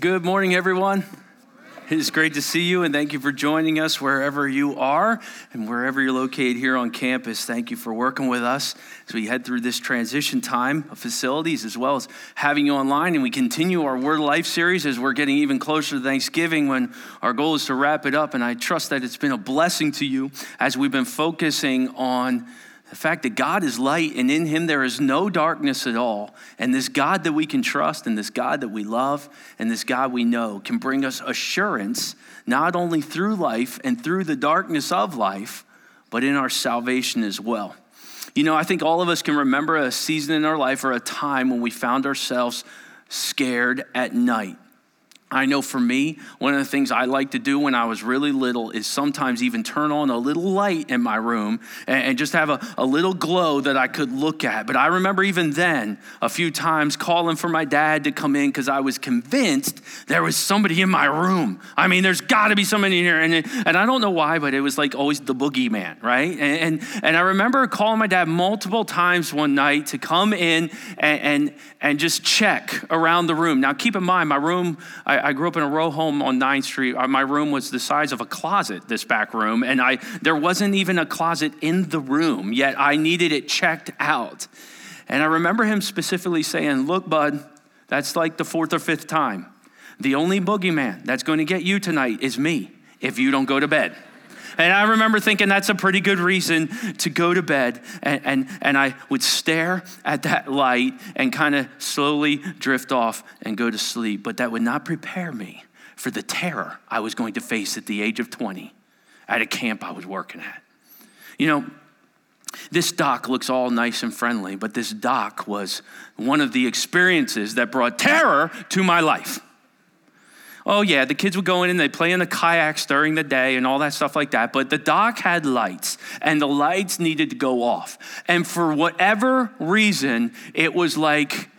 Good morning, everyone. It is great to see you, and thank you for joining us wherever you are and wherever you're located here on campus. Thank you for working with us as we head through this transition time of facilities, as well as having you online. And we continue our Word of Life series as we're getting even closer to Thanksgiving when our goal is to wrap it up. And I trust that it's been a blessing to you as we've been focusing on the fact that God is light and in him there is no darkness at all. And this God that we can trust and this God that we love and this God we know can bring us assurance not only through life and through the darkness of life, but in our salvation as well. You know, I think all of us can remember a season in our life or a time when we found ourselves scared at night. I know for me, one of the things I like to do when I was really little is sometimes even turn on a little light in my room and, and, just have a, a little glow that I could look at. But I remember even then, a few times calling for my dad to come in because I was convinced there was somebody in my room. I mean, there's got to be somebody in here. And, and I don't know why, but it was like always the boogeyman, right? And, and, and I remember calling my dad multiple times one night to come in and, and, and just check around the room. Now, keep in mind, my room, I, I grew up in a row home on 9th Street. Uh, my room was the size of a closet, this back room, and I there wasn't even a closet in the room, yet I needed it checked out. And I remember him specifically saying, Look, bud, that's like the fourth or fifth time. The only boogeyman that's going to get you tonight is me if you don't go to bed. And I remember thinking that's a pretty good reason to go to bed. And, and, and I would stare at that light and kind of slowly drift off and go to sleep. But that would not prepare me for the terror I was going to face at the age of 20 at a camp I was working at. You know, this dock looks all nice and friendly, but this dock was one of the experiences that brought terror to my life. Oh, yeah, the kids would go in and they'd play in the kayaks during the day and all that stuff like that. But the dock had lights, and the lights needed to go off. And for whatever reason, it was like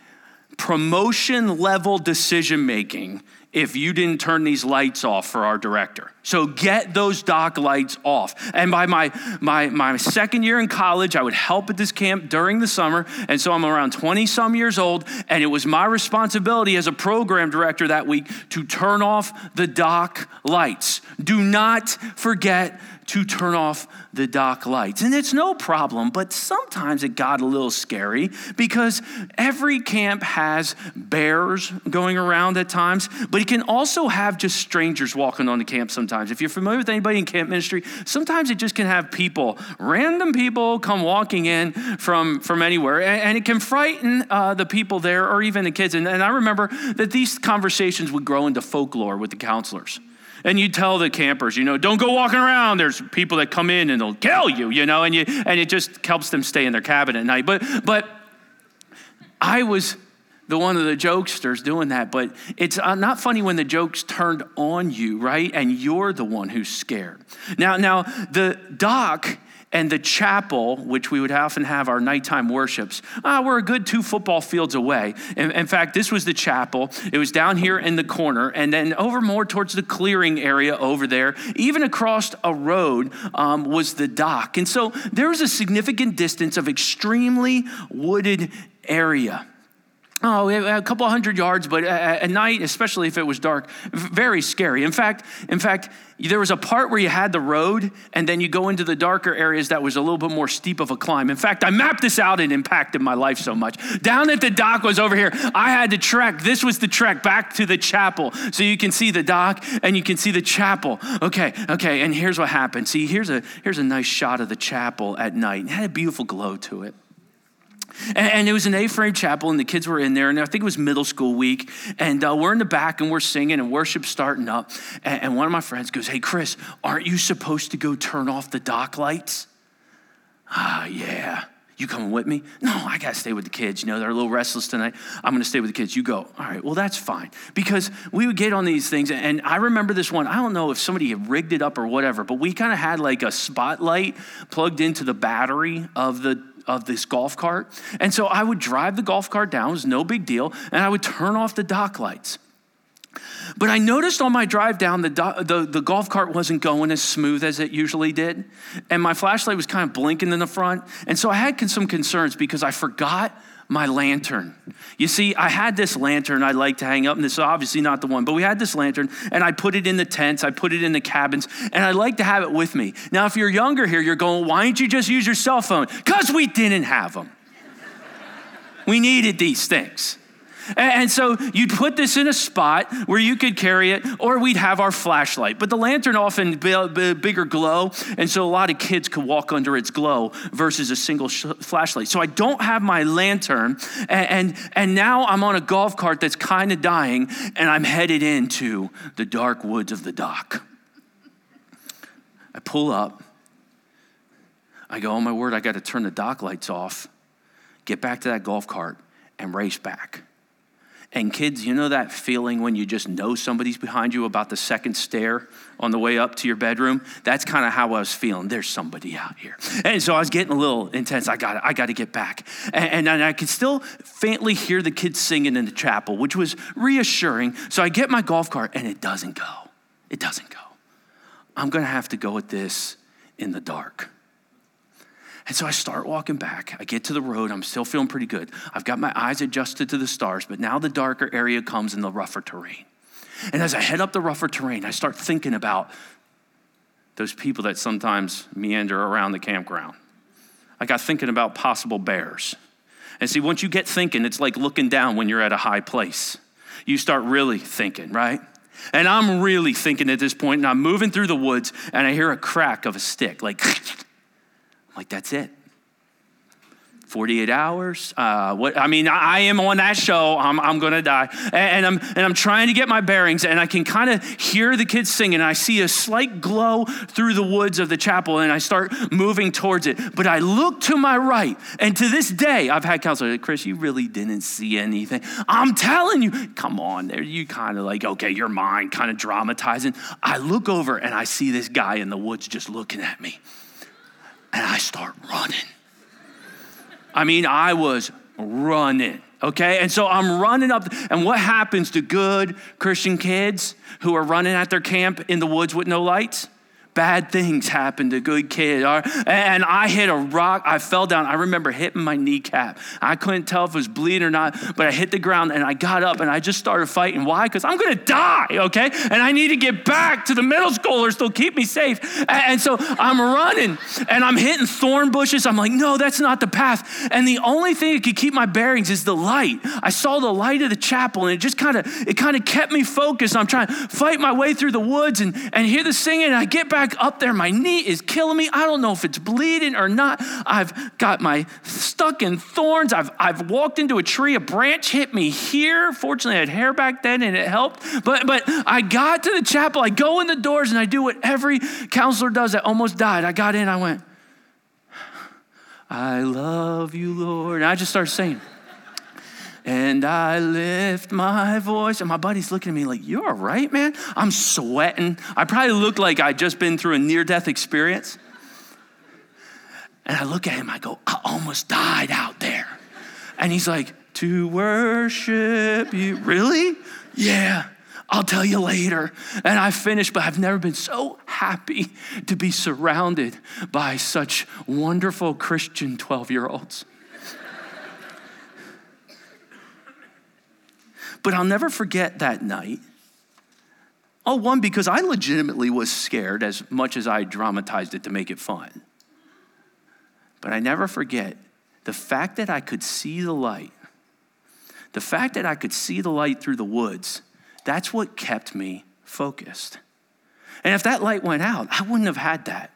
promotion level decision making if you didn't turn these lights off for our director. So get those dock lights off. And by my, my, my second year in college, I would help at this camp during the summer. And so I'm around 20 some years old. And it was my responsibility as a program director that week to turn off the dock lights. Do not forget to turn off the dock lights. And it's no problem, but sometimes it got a little scary because every camp has bears going around at times, but it can also have just strangers walking on the camp sometimes. If you're familiar with anybody in camp ministry, sometimes it just can have people, random people come walking in from, from anywhere, and, and it can frighten uh, the people there or even the kids. And, and I remember that these conversations would grow into folklore with the counselors and you tell the campers, you know, don't go walking around. There's people that come in and they'll kill you, you know, and you and it just helps them stay in their cabin at night. But but I was the one of the jokesters doing that, but it's uh, not funny when the jokes turned on you, right? And you're the one who's scared. Now, now the dock and the chapel, which we would often have our nighttime worships, uh, we're a good two football fields away. In, in, fact, this was the chapel. It was down here in the corner, and then over more towards the clearing area over there, even across a road, um, was the dock. And so there was a significant distance of extremely wooded area. Oh, a couple hundred yards, but at night, especially if it was dark, very scary. In fact, in fact, there was a part where you had the road, and then you go into the darker areas that was a little bit more steep of a climb. In fact, I mapped this out and impacted my life so much. Down at the dock was over here. I had to trek. This was the trek back to the chapel. So you can see the dock and you can see the chapel. Okay, okay, and here's what happened. See, here's a here's a nice shot of the chapel at night. It had a beautiful glow to it. And, it was an A-frame chapel, and the kids were in there, and I think it was middle school week. And uh, we're in the back, and we're singing, and worship's starting up. And, and one of my friends goes, "Hey, Chris, aren't you supposed to go turn off the dock lights?" Ah, yeah. You coming with me? No, I got to stay with the kids. You know, they're a little restless tonight. I'm going to stay with the kids. You go. All right, well, that's fine. Because we would get on these things, and I remember this one. I don't know if somebody had rigged it up or whatever, but we kind of had like a spotlight plugged into the battery of the of this golf cart. And so I would drive the golf cart down, it was no big deal, and I would turn off the dock lights. But I noticed on my drive down, the, the, the, golf cart wasn't going as smooth as it usually did. And my flashlight was kind of blinking in the front. And so I had some concerns because I forgot my lantern. You see, I had this lantern I like to hang up, and this is obviously not the one, but we had this lantern, and I put it in the tents, I put it in the cabins, and I like to have it with me. Now, if you're younger here, you're going, why don't you just use your cell phone? Because we didn't have them. we needed these things. And so you'd put this in a spot where you could carry it, or we'd have our flashlight. But the lantern often bigger glow, and so a lot of kids could walk under its glow versus a single flashlight. So I don't have my lantern, and, and, and now I'm on a golf cart that's kind of dying, and I'm headed into the dark woods of the dock. I pull up. I go, oh my word, I got to turn the dock lights off, get back to that golf cart, and race back. And kids, you know that feeling when you just know somebody's behind you about the second stair on the way up to your bedroom? That's kind of how I was feeling. There's somebody out here. And so I was getting a little intense. I got I got to get back. And, and I could still faintly hear the kids singing in the chapel, which was reassuring. So I get my golf cart and it doesn't go. It doesn't go. I'm going to have to go at this in the dark. And so I start walking back. I get to the road. I'm still feeling pretty good. I've got my eyes adjusted to the stars, but now the darker area comes in the rougher terrain. And as I head up the rougher terrain, I start thinking about those people that sometimes meander around the campground. I got thinking about possible bears. And see, once you get thinking, it's like looking down when you're at a high place. You start really thinking, right? And I'm really thinking at this point, and I'm moving through the woods, and I hear a crack of a stick, like like, that's it. 48 hours. Uh, what, I mean, I am on that show. I'm, I'm going to die. And, and, I'm, and I'm trying to get my bearings, and I can kind of hear the kids singing. I see a slight glow through the woods of the chapel, and I start moving towards it. But I look to my right, and to this day, I've had counselors, Chris, you really didn't see anything. I'm telling you, come on, there you kind of like, okay, your mind kind of dramatizing. I look over, and I see this guy in the woods just looking at me and I start running. I mean, I was running, okay? And so I'm running up, and what happens to good Christian kids who are running at their camp in the woods with no lights? Bad things happen to good kids. And I hit a rock. I fell down. I remember hitting my kneecap. I couldn't tell if it was bleeding or not, but I hit the ground and I got up and I just started fighting. Why? Because I'm going to die, okay? And I need to get back to the middle schoolers. They'll keep me safe. And so I'm running and I'm hitting thorn bushes. I'm like, no, that's not the path. And the only thing that could keep my bearings is the light. I saw the light of the chapel and it just kind of, it kind of kept me focused. I'm trying to fight my way through the woods and, and hear the singing. And I get back back up there. My knee is killing me. I don't know if it's bleeding or not. I've got my stuck in thorns. I've, I've walked into a tree. A branch hit me here. Fortunately, I had hair back then and it helped. But, but I got to the chapel. I go in the doors and I do what every counselor does that almost died. I got in. I went, I love you, Lord. And I just started saying, and I lift my voice. And my buddy's looking at me like, You're all right, man? I'm sweating. I probably look like I'd just been through a near death experience. And I look at him, I go, I almost died out there. And he's like, To worship you. Really? Yeah. I'll tell you later. And I finished, but I've never been so happy to be surrounded by such wonderful Christian 12 year olds. But I'll never forget that night. Oh, one, because I legitimately was scared as much as I dramatized it to make it fun. But I never forget the fact that I could see the light, the fact that I could see the light through the woods, that's what kept me focused. And if that light went out, I wouldn't have had that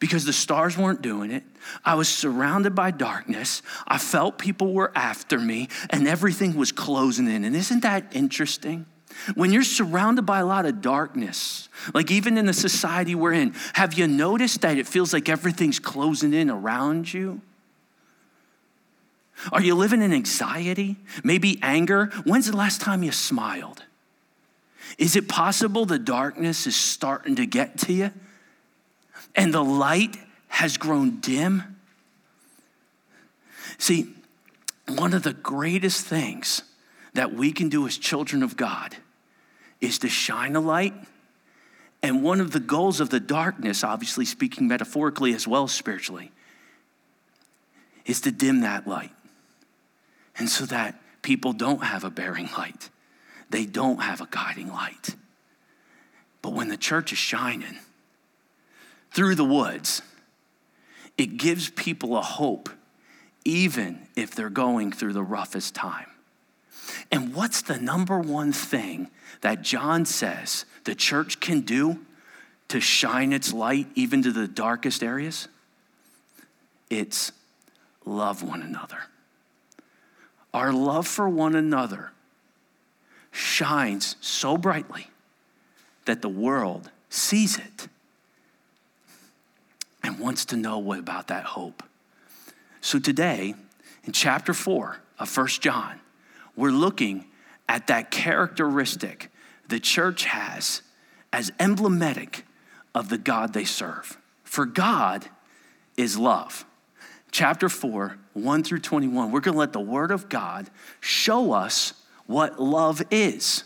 because the stars weren't doing it. I was surrounded by darkness. I felt people were after me and everything was closing in. And isn't that interesting? When you're surrounded by a lot of darkness, like even in the society we're in, have you noticed that it feels like everything's closing in around you? Are you living in anxiety? Maybe anger? When's the last time you smiled? Is it possible the darkness is starting to get to you? And the light has grown dim. See, one of the greatest things that we can do as children of God is to shine a light. And one of the goals of the darkness, obviously speaking metaphorically as well as spiritually, is to dim that light. and so that people don't have a bearing light, they don't have a guiding light. But when the church is shining through the woods, it gives people a hope, even if they're going through the roughest time. And what's the number one thing that John says the church can do to shine its light even to the darkest areas? It's love one another. Our love for one another shines so brightly that the world sees it and wants to know what about that hope. So today, in chapter 4 of First John, we're looking at that characteristic the church has as emblematic of the God they serve. For God is love. Chapter 4, 1 through 21, we're to let the Word of God show us what love is.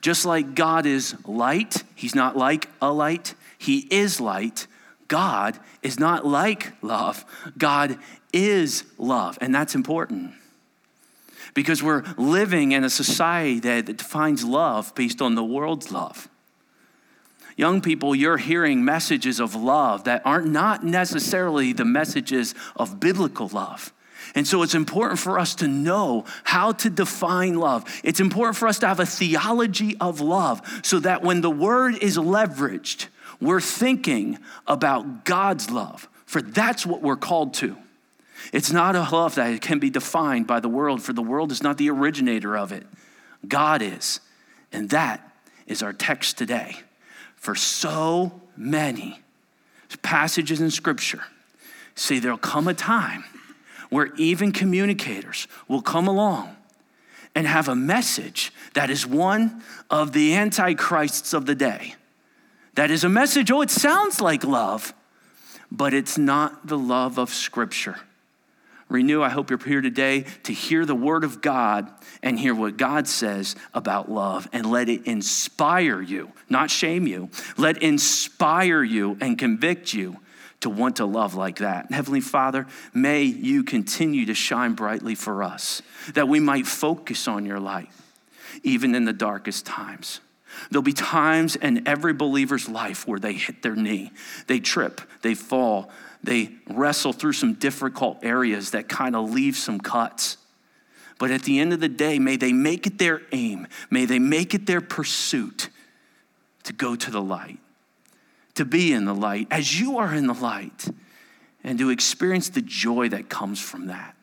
Just like God is light, He's not like a light, He is light. God is not like love, God is love. And that's important because we're living in a society that defines love based on the world's love. Young people, you're hearing messages of love that aren't not necessarily the messages of biblical love. And so it's important for us to know how to define love. It's important for us to have a theology of love so that when the word is leveraged, we're thinking about God's love, for that's what we're called to. It's not a love that can be defined by the world, for the world is not the originator of it. God is. And that is our text today. For so many passages in Scripture say there'll come a time where even communicators will come along and have a message that is one of the antichrists of the day. That is a message, oh, it sounds like love, but it's not the love of Scripture. Renew, I hope you're here today to hear the word of God and hear what God says about love and let it inspire you, not shame you. Let inspire you and convict you to want to love like that. Heavenly Father, may you continue to shine brightly for us, that we might focus on your light, even in the darkest times. There'll be times in every believer's life where they hit their knee, they trip, they fall, they wrestle through some difficult areas that kind of leave some cuts. But at the end of the day, may they make it their aim, may they make it their pursuit to go to the light, to be in the light as you are in the light, and to experience the joy that comes from that.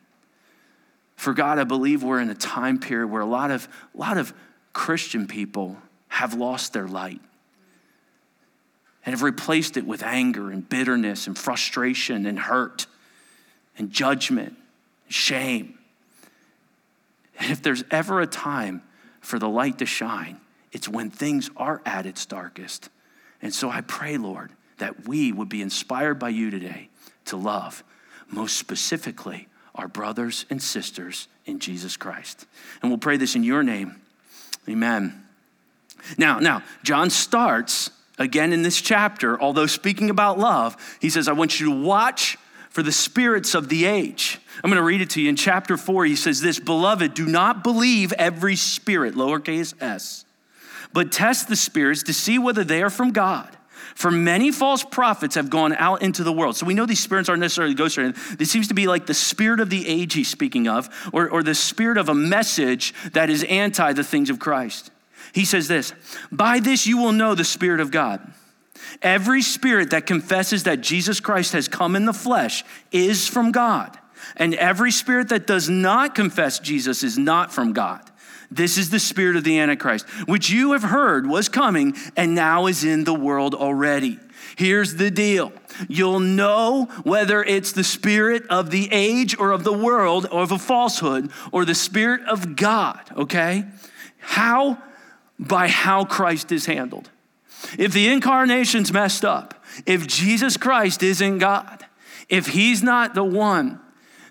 For God, I believe we're in a time period where a lot of, a lot of Christian people have lost their light and have replaced it with anger and bitterness and frustration and hurt and judgment, and shame. And if there's ever a time for the light to shine, it's when things are at its darkest. And so I pray, Lord, that we would be inspired by you today to love, most specifically, our brothers and sisters in Jesus Christ. And we'll pray this in your name. Amen. Now, now, John starts again in this chapter, although speaking about love, he says, I want you to watch for the spirits of the age. I'm going to read it to you. In chapter 4, he says this Beloved, do not believe every spirit, lowercase s, but test the spirits to see whether they are from God. For many false prophets have gone out into the world. So we know these spirits aren't necessarily ghosts. This seems to be like the spirit of the age he's speaking of, or, or the spirit of a message that is anti the things of Christ. He says this By this you will know the Spirit of God. Every spirit that confesses that Jesus Christ has come in the flesh is from God. And every spirit that does not confess Jesus is not from God. This is the spirit of the Antichrist, which you have heard was coming and now is in the world already. Here's the deal you'll know whether it's the spirit of the age or of the world or of a falsehood or the spirit of God, okay? How? By how Christ is handled. If the incarnation's messed up, if Jesus Christ isn't God, if he's not the one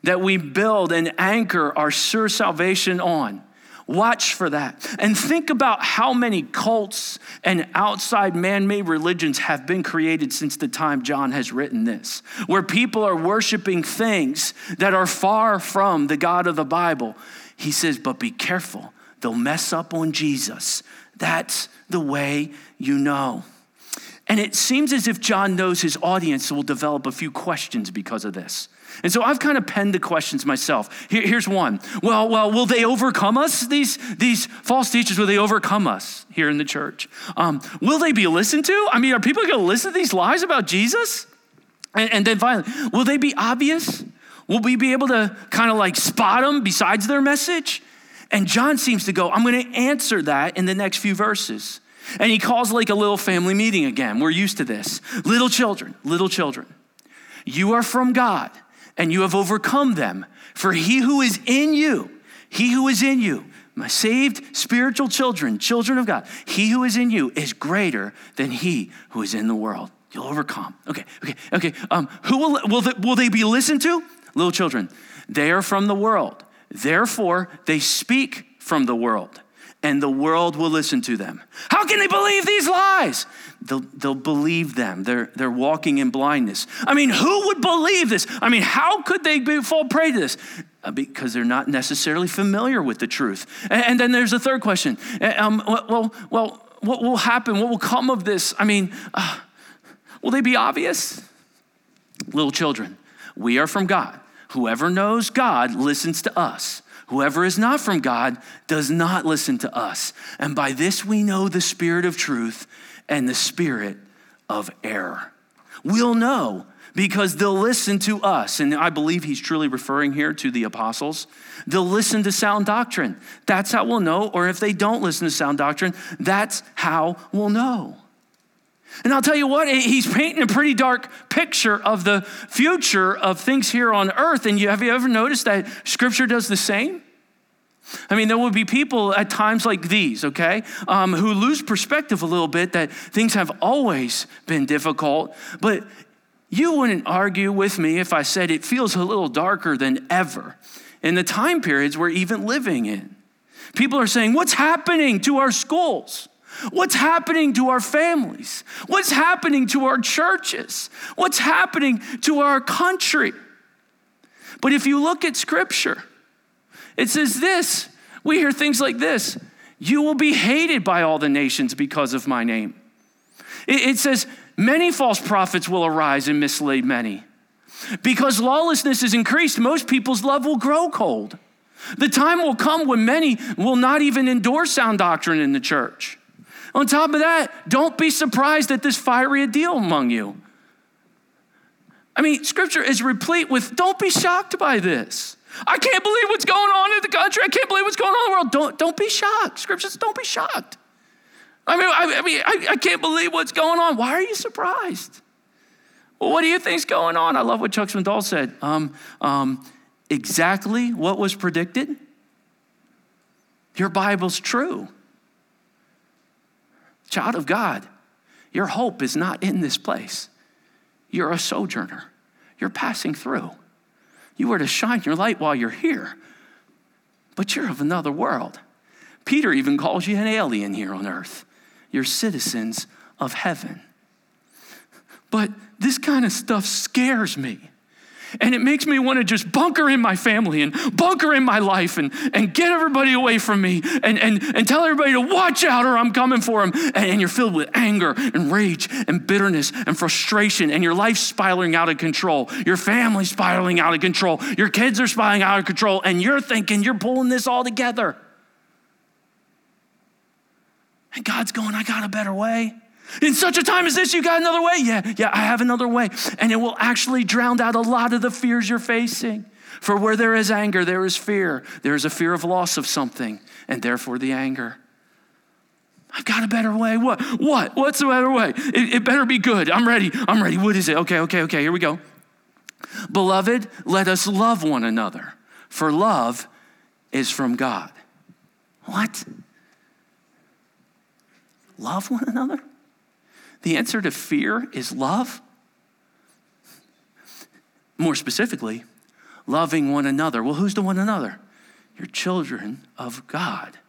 that we build and anchor our sure salvation on, Watch for that. And think about how many cults and outside man made religions have been created since the time John has written this, where people are worshiping things that are far from the God of the Bible. He says, but be careful, they'll mess up on Jesus. That's the way you know. And it seems as if John knows his audience will develop a few questions because of this. And so I've kind of penned the questions myself. Here, here's one. Well, well, will they overcome us? These, these false teachers, will they overcome us here in the church? Um, will they be listened to? I mean, are people going to listen to these lies about Jesus? And, and then finally, will they be obvious? Will we be able to kind of like spot them besides their message? And John seems to go, I'm going to answer that in the next few verses. And he calls like a little family meeting again. We're used to this. Little children, little children, you are from God and you have overcome them. For he who is in you, he who is in you, my saved spiritual children, children of God, he who is in you is greater than he who is in the world. You'll overcome. Okay, okay, okay. Um, who will, will, they, will they be listened to? Little children. They are from the world. Therefore, they speak from the world and the world will listen to them. How can they believe these lies? They'll, they'll believe them. They're, they're walking in blindness. I mean, who would believe this? I mean, how could they be, fall prey to this? Uh, because they're not necessarily familiar with the truth. And, and then there's a third question. Um, well, well, what will happen? What will come of this? I mean, uh, will they be obvious? Little children, we are from God. Whoever knows God listens to us. Whoever is not from God does not listen to us. And by this we know the spirit of truth and the spirit of error. We'll know because they'll listen to us. And I believe he's truly referring here to the apostles. They'll listen to sound doctrine. That's how we'll know. Or if they don't listen to sound doctrine, that's how we'll know. And I'll tell you what, he's painting a pretty dark picture of the future of things here on earth. And you, have you ever noticed that scripture does the same? I mean, there will be people at times like these, okay, um, who lose perspective a little bit that things have always been difficult. But you wouldn't argue with me if I said it feels a little darker than ever in the time periods we're even living in. People are saying, What's happening to our schools? What's happening to our families? What's happening to our churches? What's happening to our country? But if you look at scripture, it says this we hear things like this You will be hated by all the nations because of my name. It, says, Many false prophets will arise and mislead many. Because lawlessness is increased, most people's love will grow cold. The time will come when many will not even endorse sound doctrine in the church. On top of that, don't be surprised at this fiery deal among you. I mean, scripture is replete with don't be shocked by this. I can't believe what's going on in the country. I can't believe what's going on in the world. Don't, don't be shocked. Scripture says don't be shocked. I mean, I, I mean, I, I, can't believe what's going on. Why are you surprised? Well, what do you think's going on? I love what Chuck Swindoll said. Um, um, exactly what was predicted. Your Bible's true. Child of God, your hope is not in this place. You're a sojourner, you're passing through. You are to shine your light while you're here, but you're of another world. Peter even calls you an alien here on earth. You're citizens of heaven. But this kind of stuff scares me. And it makes me want to just bunker in my family and bunker in my life and, and get everybody away from me and, and, and tell everybody to watch out or I'm coming for them. And, and you're filled with anger and rage and bitterness and frustration and your life spiraling out of control. Your family spiraling out of control. Your kids are spiraling out of control. And you're thinking you're pulling this all together. And God's going, I got a better way. In such a time as this, you got another way? Yeah, yeah, I have another way. And it will actually drown out a lot of the fears you're facing. For where there is anger, there is fear. There is a fear of loss of something, and therefore the anger. I've got a better way. What? What? What's the better way? It, it better be good. I'm ready. I'm ready. What is it? Okay, okay, okay. Here we go. Beloved, let us love one another, for love is from God. What? Love one another? The answer to fear is love. More specifically, loving one another. Well, who's the one another? You're children of God.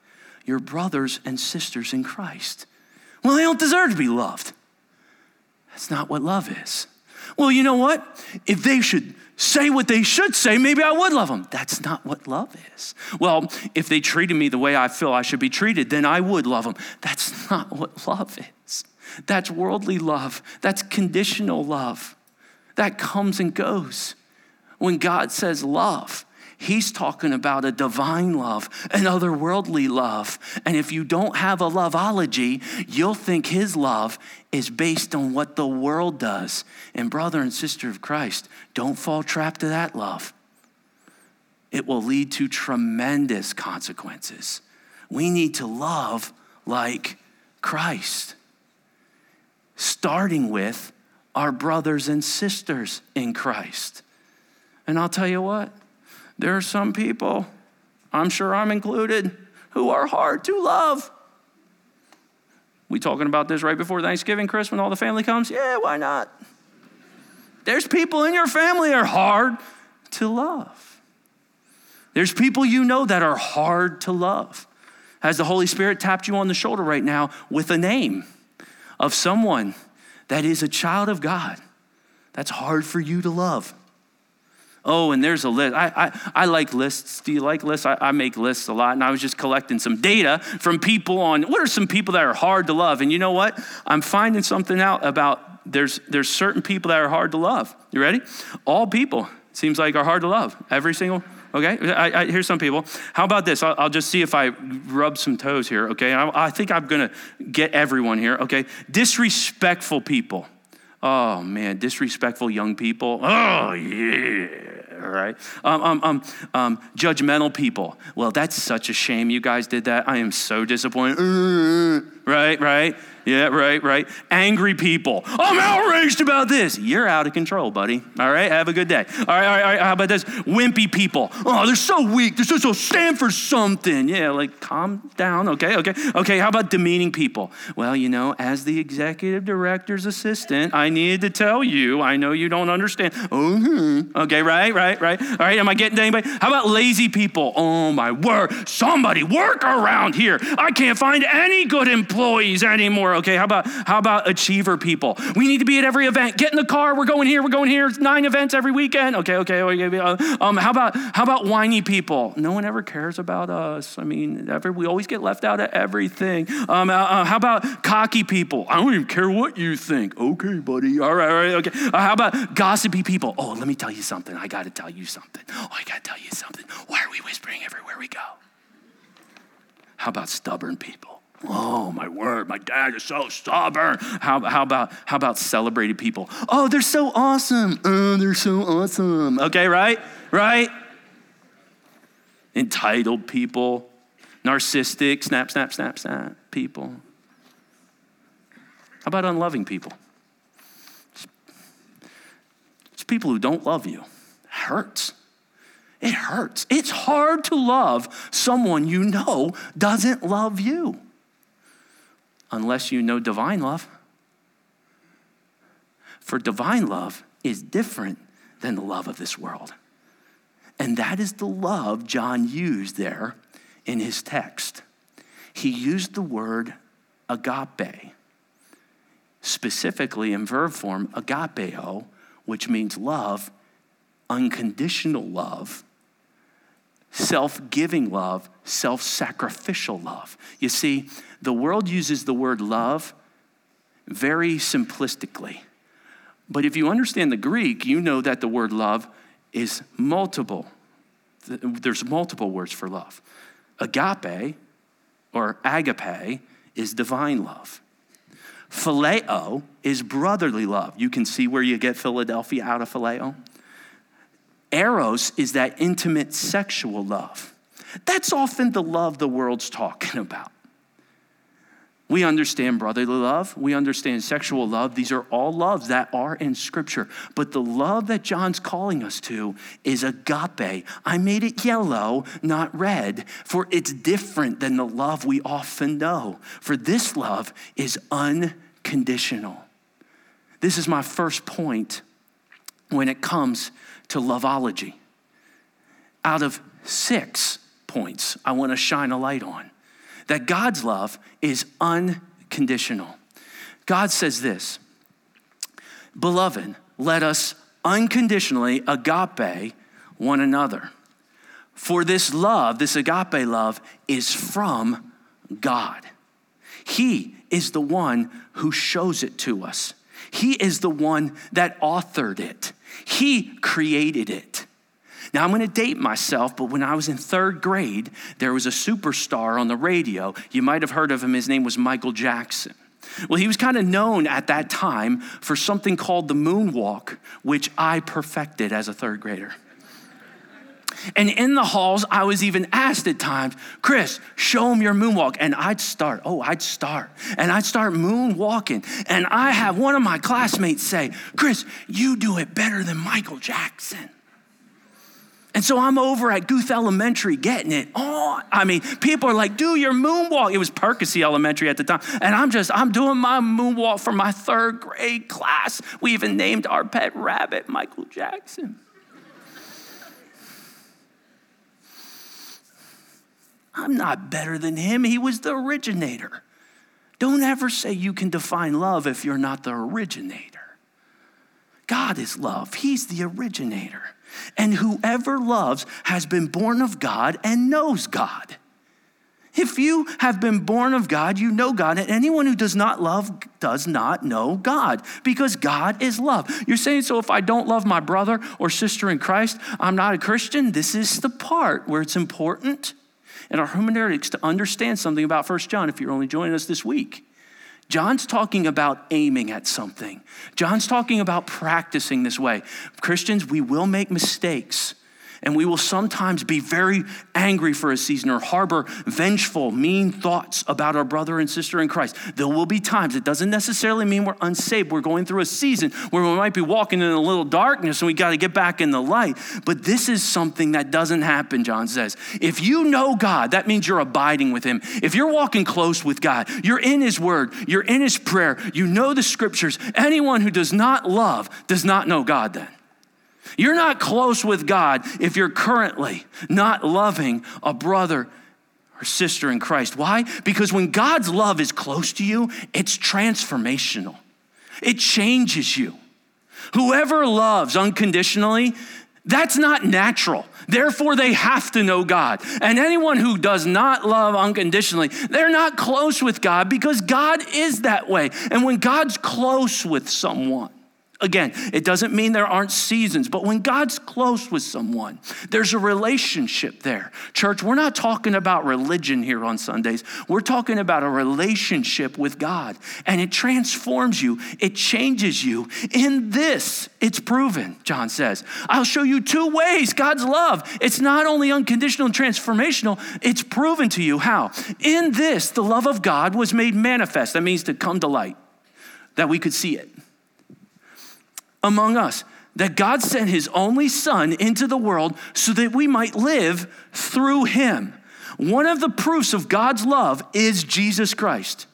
You're brothers and sisters in Christ. Well, they don't deserve to be loved. That's not what love is. Well, you know what? If they should say what they should say, maybe I would love them. That's not what love is. Well, if they treated me the way I feel I should be treated, then I would love them. That's not what love is. That's worldly love, that's conditional love. That comes and goes. When God says love, He's talking about a divine love, an otherworldly love. And if you don't have a loveology, you'll think his love is based on what the world does. And, brother and sister of Christ, don't fall trap to that love. It will lead to tremendous consequences. We need to love like Christ, starting with our brothers and sisters in Christ. And I'll tell you what, there are some people, I'm sure I'm included, who are hard to love. We talking about this right before Thanksgiving, Chris, when all the family comes? Yeah, why not? There's people in your family are hard to love. There's people you know that are hard to love. Has the Holy Spirit tapped you on the shoulder right now with a name of someone that is a child of God that's hard for you to love? Oh, and there's a list. I, I, I like lists. Do you like lists? I, I make lists a lot, and I was just collecting some data from people on what are some people that are hard to love. And you know what? I'm finding something out about there's, there's certain people that are hard to love. You ready? All people seems like are hard to love. Every single Okay, I, I, here's some people. How about this? I'll, I'll, just see if I rub some toes here. Okay, I, I think I'm gonna get everyone here. Okay, disrespectful people. Oh man, disrespectful young people. Oh yeah right? Um, um, um, um, judgmental people. Well, that's such a shame you guys did that. I am so disappointed. right, right. Yeah, right, right. Angry people. I'm outraged about this. You're out of control, buddy. All right, have a good day. All right, all right, all right. How about this? Wimpy people. Oh, they're so weak. They're so, so stand for something. Yeah, like calm down. Okay, okay, okay. How about demeaning people? Well, you know, as the executive director's assistant, I needed to tell you. I know you don't understand. Mm-hmm. Okay, right, right, right. All right. Am I getting to anybody? How about lazy people? Oh my word! Somebody work around here. I can't find any good employees anymore. Okay, how about how about achiever people? We need to be at every event. Get in the car. We're going here. We're going here. Nine events every weekend. Okay, okay. Uh, um, how about how about whiny people? No one ever cares about us. I mean, ever, we always get left out of everything. Um, uh, uh, how about cocky people? I don't even care what you think. Okay, buddy. All right, all right. Okay. Uh, how about gossipy people? Oh, let me tell you something. I got to tell you something. Oh, I got to tell you something. Why are we whispering everywhere we go? How about stubborn people? Oh my word, my dad is so stubborn. How, how about how about celebrated people? Oh, they're so awesome. Oh, they're so awesome. Okay, right? Right? Entitled people, narcissistic, snap, snap, snap, snap people. How about unloving people? It's people who don't love you. It hurts. It hurts. It's hard to love someone you know doesn't love you unless you know divine love. For divine love is different than the love of this world. And that is the love John used there in his text. He used the word agape, specifically in verb form, agapeo, which means love, unconditional love, self giving love, self sacrificial love. You see, the world uses the word love very simplistically. But if you understand the Greek, you know that the word love is multiple. There's multiple words for love. Agape or agape is divine love. Phileo is brotherly love. You can see where you get Philadelphia out of phileo. Eros is that intimate sexual love. That's often the love the world's talking about. We understand brotherly love. We understand sexual love. These are all loves that are in Scripture. But the love that John's calling us to is agape. I made it yellow, not red, for it's different than the love we often know. For this love is unconditional. This is my first point when it comes to loveology. Out of six points I want to shine a light on that God's love is unconditional. God says this Beloved, let us unconditionally agape one another. For this love, this agape love, is from God. He is the one who shows it to us. He is the one that authored it. He created it. Now, I'm going to date myself, but when I was in third grade, there was a superstar on the radio. You might have heard of him. His name was Michael Jackson. Well, he was kind of known at that time for something called the moonwalk, which I perfected as a third grader. And in the halls, I was even asked at times, Chris, show them your moonwalk. And I'd start, oh, I'd start. And I'd start moonwalking. And I have one of my classmates say, Chris, you do it better than Michael Jackson. And so I'm over at Guth Elementary getting it on. I mean, people are like, do your moonwalk. It was Percy Elementary at the time. And I'm just, I'm doing my moonwalk for my third grade class. We even named our pet rabbit Michael Jackson. I'm not better than him. He was the originator. Don't ever say you can define love if you're not the originator. God is love, He's the originator. And whoever loves has been born of God and knows God. If you have been born of God, you know God. And anyone who does not love does not know God because God is love. You're saying, so if I don't love my brother or sister in Christ, I'm not a Christian? This is the part where it's important in our hermeneutics to understand something about First John if you're only joining us this week. John's talking about aiming at something. John's talking about practicing this way. Christians, we will make mistakes. And we will sometimes be very angry for a season or harbor vengeful, mean thoughts about our brother and sister in Christ. There will be times, it doesn't necessarily mean we're unsaved. We're going through a season where we might be walking in a little darkness and we got to get back in the light. But this is something that doesn't happen, John says. If you know God, that means you're abiding with Him. If you're walking close with God, you're in His Word, you're in His prayer, you know the scriptures. Anyone who does not love does not know God then. You're not close with God if you're currently not loving a brother or sister in Christ. Why? Because when God's love is close to you, it's transformational, it changes you. Whoever loves unconditionally, that's not natural. Therefore, they have to know God. And anyone who does not love unconditionally, they're not close with God because God is that way. And when God's close with someone, Again, it doesn't mean there aren't seasons, but when God's close with someone, there's a relationship there. Church, we're not talking about religion here on Sundays. We're talking about a relationship with God, and it transforms you, it changes you. In this, it's proven, John says. I'll show you two ways God's love. It's not only unconditional and transformational, it's proven to you. How? In this, the love of God was made manifest. That means to come to light, that we could see it among us that God sent his only son into the world so that we might live through him. One of the proofs of God's love is Jesus Christ.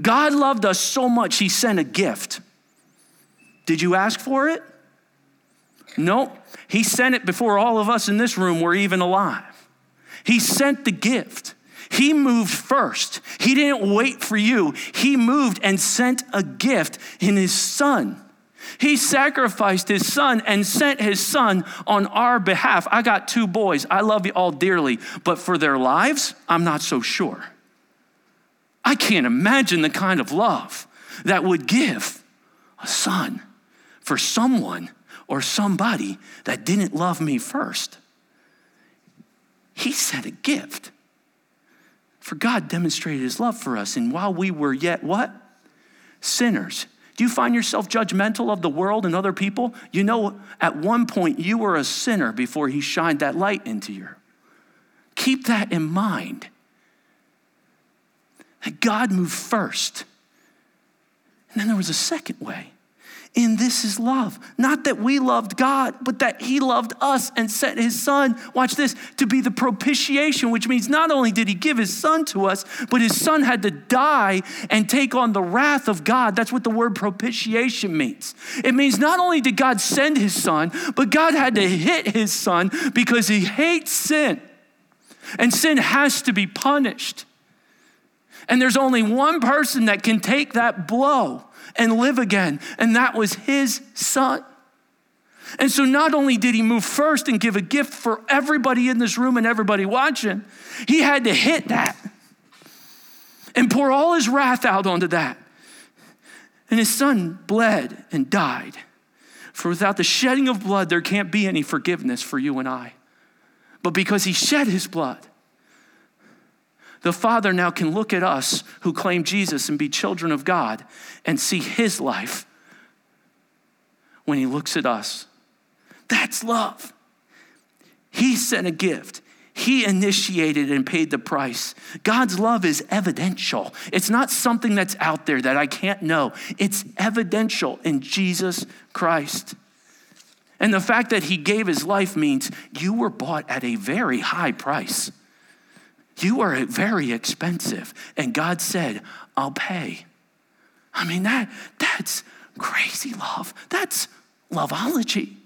God loved us so much, he sent a gift. Did you ask for it? Nope. He sent it before all of us in this room were even alive. He sent the gift. He moved first. He didn't wait for you. He moved and sent a gift in his son. He sacrificed his son and sent his son on our behalf. I got two boys. I love you all dearly, but for their lives, I'm not so sure. I can't imagine the kind of love that would give a son for someone or somebody that didn't love me first. He sent a gift. For God demonstrated his love for us, and while we were yet what? Sinners, do you find yourself judgmental of the world and other people? You know, at one point you were a sinner before he shined that light into you. Keep that in mind. That God moved first. And then there was a second way. In this is love. Not that we loved God, but that He loved us and sent His Son, watch this, to be the propitiation, which means not only did He give His Son to us, but His Son had to die and take on the wrath of God. That's what the word propitiation means. It means not only did God send His Son, but God had to hit His Son because He hates sin. And sin has to be punished. And there's only one person that can take that blow and live again, and that was his son. And so, not only did he move first and give a gift for everybody in this room and everybody watching, he had to hit that and pour all his wrath out onto that. And his son bled and died. For without the shedding of blood, there can't be any forgiveness for you and I. But because he shed his blood, the Father now can look at us who claim Jesus and be children of God and see his life when he looks at us. That's love. He sent a gift. He initiated and paid the price. God's love is evidential. It's not something that's out there that I can't know. It's evidential in Jesus Christ. And the fact that he gave his life means you were bought at a very high price. You are very expensive. And God said, I'll pay. I mean, that, that's crazy love. That's loveology.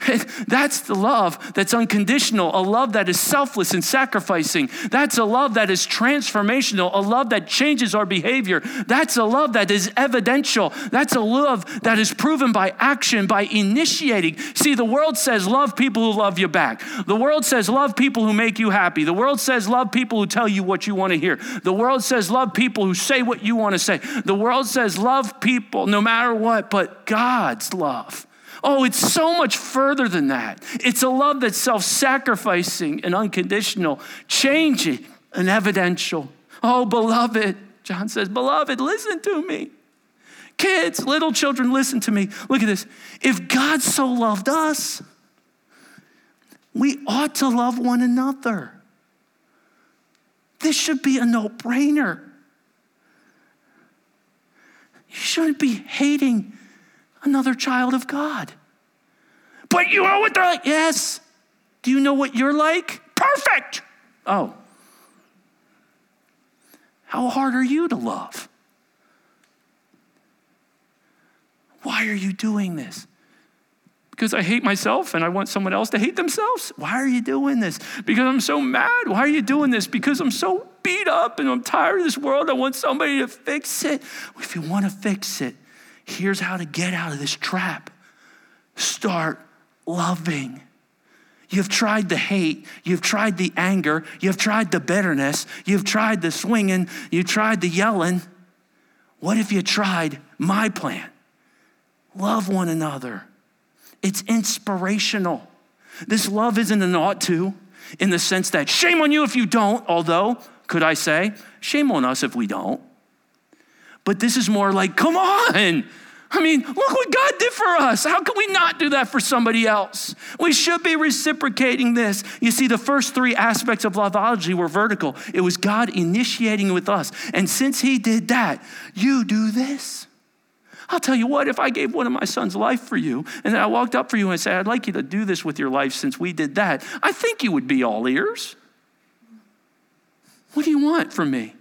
That's the love that's unconditional, a love that is selfless and sacrificing. That's a love that is transformational, a love that changes our behavior. That's a love that is evidential. That's a love that is proven by action, by initiating. See, the world says love people who love you back. The world says love people who make you happy. The world says love people who tell you what you want to hear. The world says love people who say what you want to say. The world says love people no matter what, but God's love Oh, it's so much further than that. It's a love that's self sacrificing and unconditional, changing and evidential. Oh, beloved, John says, Beloved, listen to me. Kids, little children, listen to me. Look at this. If God so loved us, we ought to love one another. This should be a no brainer. You shouldn't be hating another child of God. But you know what they're like? Yes. Do you know what you're like? Perfect. Oh. How hard are you to love? Why are you doing this? Because I hate myself and I want someone else to hate themselves? Why are you doing this? Because I'm so mad. Why are you doing this? Because I'm so beat up and I'm tired of this world. I want somebody to fix it. If you want to fix it, here's how to get out of this trap start loving. You've tried the hate, you've tried the anger, you've tried the bitterness, you've tried the swinging, you've tried the yelling. What if you tried my plan? Love one another. It's inspirational. This love isn't an ought to in the sense that shame on you if you don't, although, could I say, shame on us if we don't. But this is more like, come on, I mean, look what God did for us. How can we not do that for somebody else? We should be reciprocating this. You see, the first three aspects of loveology were vertical. It was God initiating with us. And since He did that, you do this. I'll tell you what, if I gave one of my sons life for you, and then I walked up for you and said, I'd like you to do this with your life since we did that, I think you would be all ears. What do you want from me?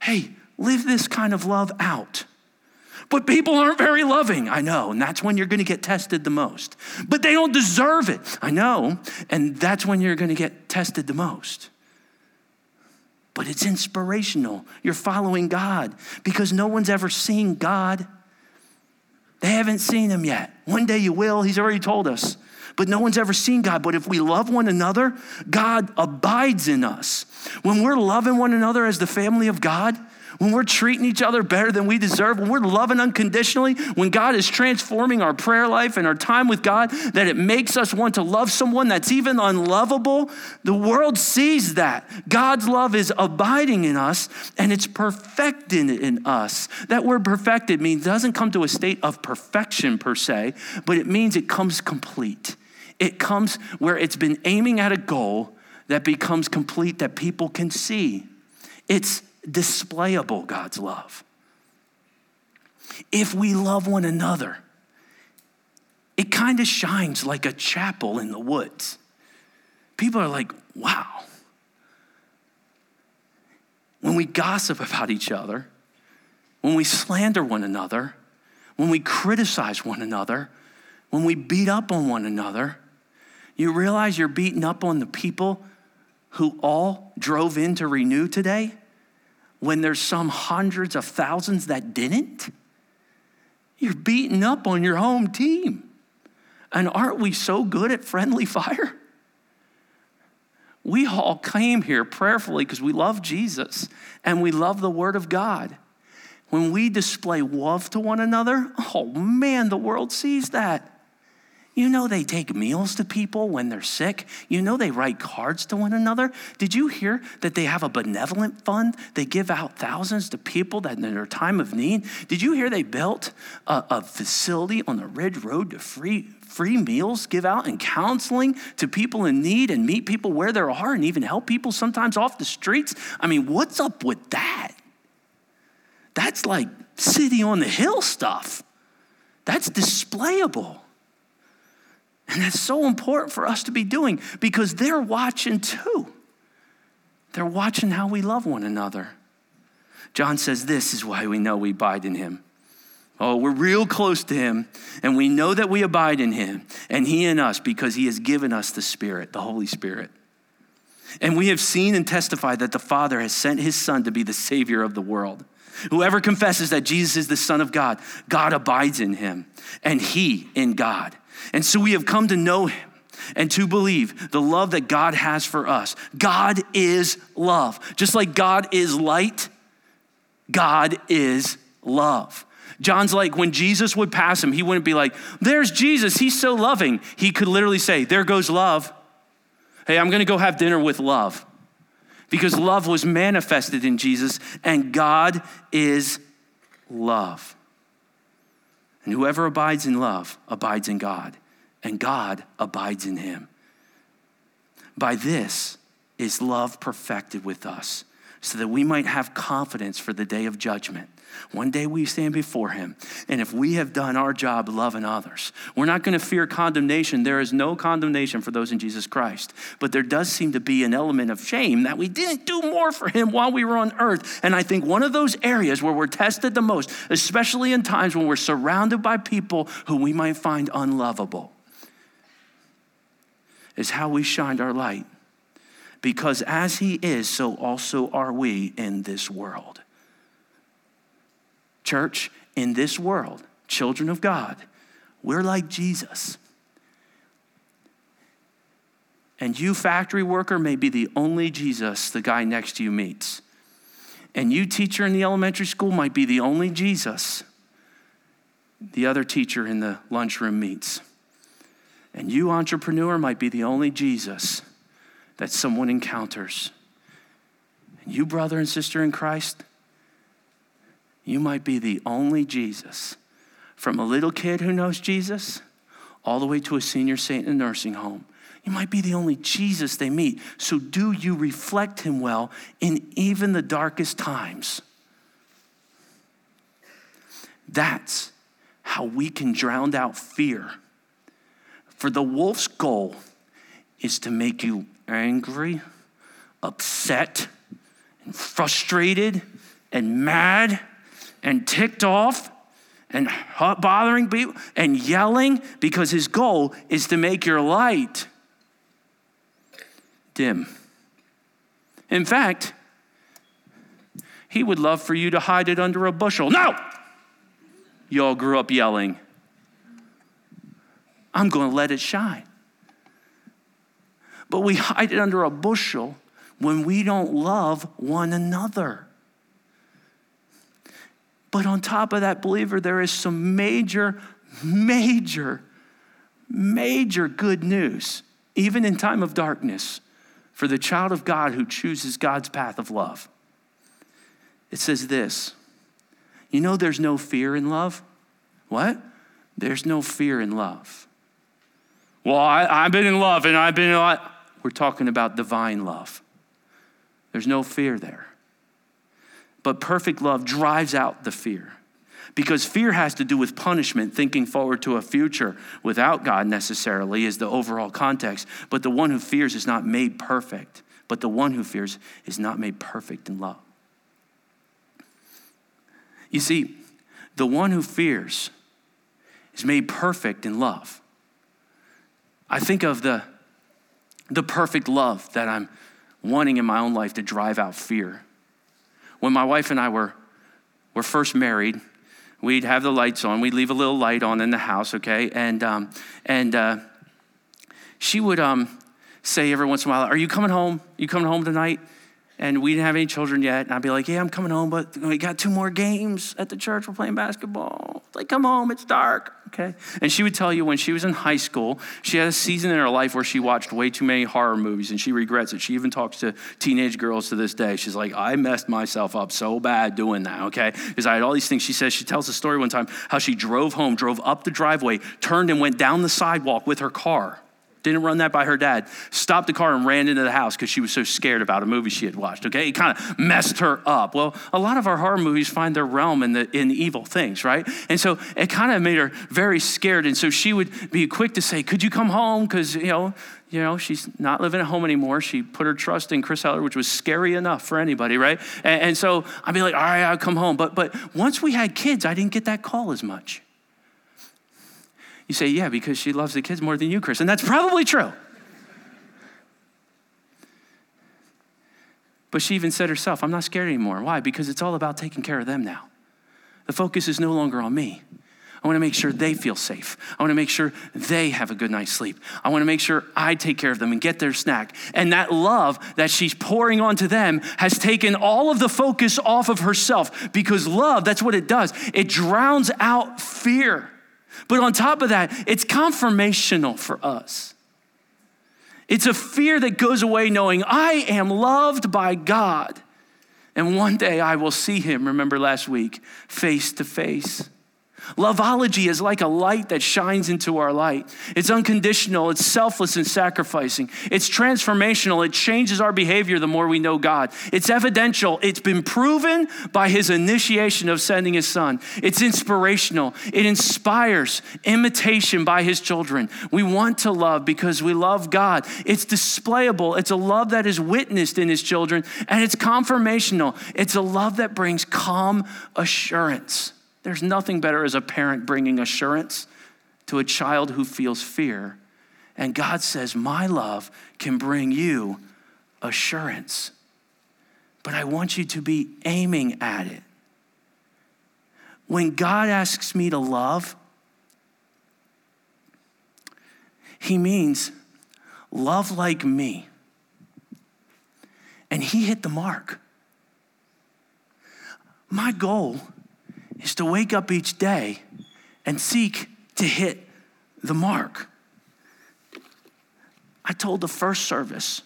Hey, live this kind of love out. But people aren't very loving, I know, and that's when you're to get tested the most. But they don't deserve it, I know, and that's when you're to get tested the most. But it's inspirational. You're following God because no one's ever seen God. They haven't seen him yet. One day you will, he's already told us. But no one's ever seen God. But if we love one another, God abides in us. When we're loving one another as the family of God, when we're treating each other better than we deserve, when we're loving unconditionally, when God is transforming our prayer life and our time with God, that it makes us want to love someone that's even unlovable, the world sees that. God's love is abiding in us and it's perfected in us. That word perfected means doesn't come to a state of perfection per se, but it means it comes complete. It comes where it's been aiming at a goal that becomes complete that people can see. It's displayable, God's love. If we love one another, it kind of shines like a chapel in the woods. People are like, wow. When we gossip about each other, when we slander one another, when we criticize one another, when we beat up on one another, you realize you're beating up on the people who all drove in to renew today when there's some hundreds of thousands that didn't? You're beating up on your home team. And aren't we so good at friendly fire? We all came here prayerfully because we love Jesus and we love the Word of God. When we display love to one another, oh man, the world sees that. You know, they take meals to people when they're sick. You know, they write cards to one another. Did you hear that they have a benevolent fund? They give out thousands to people that in their time of need. Did you hear they built a, a facility on the Ridge Road to free, free meals, give out and counseling to people in need and meet people where they are and even help people sometimes off the streets? I mean, what's up with that? That's like city on the hill stuff. That's displayable. And that's so important for us to be doing because they're watching too. They're watching how we love one another. John says, This is why we know we abide in him. Oh, we're real close to him, and we know that we abide in him and he in us because he has given us the Spirit, the Holy Spirit. And we have seen and testified that the Father has sent his Son to be the Savior of the world. Whoever confesses that Jesus is the Son of God, God abides in him, and he in God. And so we have come to know him and to believe the love that God has for us. God is love. Just like God is light, God is love. John's like, when Jesus would pass him, he wouldn't be like, There's Jesus, he's so loving. He could literally say, There goes love. Hey, I'm gonna go have dinner with love. Because love was manifested in Jesus, and God is love. And whoever abides in love abides in God, and God abides in him. By this is love perfected with us, so that we might have confidence for the day of judgment. One day we stand before him, and if we have done our job loving others, we're not going to fear condemnation. There is no condemnation for those in Jesus Christ. But there does seem to be an element of shame that we didn't do more for him while we were on earth. And I think one of those areas where we're tested the most, especially in times when we're surrounded by people who we might find unlovable, is how we shined our light. Because as he is, so also are we in this world. Church, in this world, children of God, we're like Jesus. And you, factory worker, may be the only Jesus the guy next to you meets. And you, teacher in the elementary school, might be the only Jesus the other teacher in the lunchroom meets. And you, entrepreneur, might be the only Jesus that someone encounters. And you, brother and sister in Christ, you might be the only Jesus. From a little kid who knows Jesus all the way to a senior saint in a nursing home. You might be the only Jesus they meet. So, do you reflect him well in even the darkest times? That's how we can drown out fear. For the wolf's goal is to make you angry, upset, and frustrated, and mad and ticked off and bothering people and yelling because his goal is to make your light dim. In fact, he would love for you to hide it under a bushel. No! You all grew up yelling. I'm going to let it shine. But we hide it under a bushel when we don't love one another. But on top of that, believer, there is some major, major, major good news, even in time of darkness, for the child of God who chooses God's path of love. It says this You know, there's no fear in love. What? There's no fear in love. Well, I, have been in love and I've been in love. We're talking about divine love. There's no fear there. But perfect love drives out the fear. Because fear has to do with punishment, thinking forward to a future without God necessarily is the overall context. But the one who fears is not made perfect. But the one who fears is not made perfect in love. You see, the one who fears is made perfect in love. I think of the, the perfect love that I'm wanting in my own life to drive out fear. When my wife and I were, were first married, we'd have the lights on. We'd leave a little light on in the house, okay? And, um, and uh, she would um, say every once in a while, Are you coming home? You coming home tonight? And we didn't have any children yet. And I'd be like, yeah, I'm coming home, but we got two more games at the church. We're playing basketball. It's Like, come home, it's dark. Okay. And she would tell you when she was in high school, she had a season in her life where she watched way too many horror movies and she regrets it. She even talks to teenage girls to this day. She's like, I messed myself up so bad doing that. Okay. Because I had all these things. She says, she tells a story one time how she drove home, drove up the driveway, turned and went down the sidewalk with her car didn't run that by her dad, stopped the car and ran into the house because she was so scared about a movie she had watched. Okay, it kind of messed her up. Well, a lot of our horror movies find their realm in the in evil things, right? And so it kind of made her very scared. And so she would be quick to say, "Could you come home?" Because you know, you know, she's not living at home anymore. She put her trust in Chris Heller, which was scary enough for anybody, right? And, and so I'd be like, "All right, I'll come home." But but once we had kids, I didn't get that call as much. You say, yeah, because she loves the kids more than you, Chris. And that's probably true. But she even said herself, I'm not scared anymore. Why? Because it's all about taking care of them now. The focus is no longer on me. I want to make sure they feel safe. I want to make sure they have a good night's sleep. I want to make sure I take care of them and get their snack. And that love that she's pouring onto them has taken all of the focus off of herself because love, that's what it does. It drowns out fear. But on top of that, it's confirmational for us. It's a fear that goes away knowing I am loved by God. And one day I will see him, remember last week, face to face. Loveology is like a light that shines into our light. It's unconditional, it's selfless and sacrificing. It's transformational, it changes our behavior the more we know God. It's evidential, it's been proven by his initiation of sending his son. It's inspirational, it inspires imitation by his children. We want to love because we love God. It's displayable, it's a love that is witnessed in his children, and it's confirmational. It's a love that brings calm assurance. There's nothing better as a parent bringing assurance to a child who feels fear. And God says, My love can bring you assurance. But I want you to be aiming at it. When God asks me to love, He means love like me. And He hit the mark. My goal is to wake up each day and seek to hit the mark. I told the first service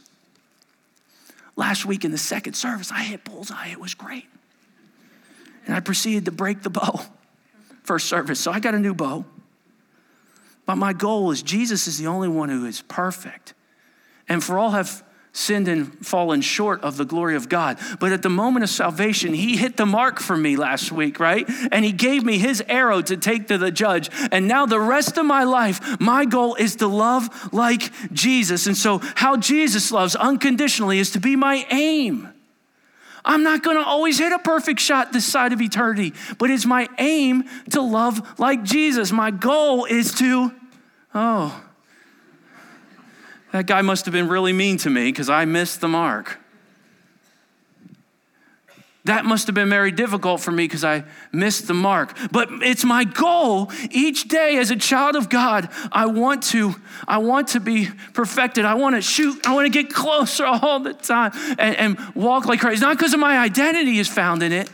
last week in the second service, I hit bullseye. It was great. And I proceeded to break the bow first service. So I got a new bow. But my goal is Jesus is the only one who is perfect. And for all have sinned and fallen short of the glory of God. But at the moment of salvation, he hit the mark for me last week, right? And he gave me his arrow to take to the judge. And now the rest of my life, my goal is to love like Jesus. And so, how Jesus loves unconditionally is to be my aim. I'm not going to always hit a perfect shot this side of eternity, but it's my aim to love like Jesus. My goal is to, oh, that guy must have been really mean to me because I missed the mark. That must have been very difficult for me because I missed the mark. But it's my goal each day as a child of God. I want to, I want to be perfected. I want to shoot. I want to get closer all the time and, and walk like Christ. Not because of my identity is found in it,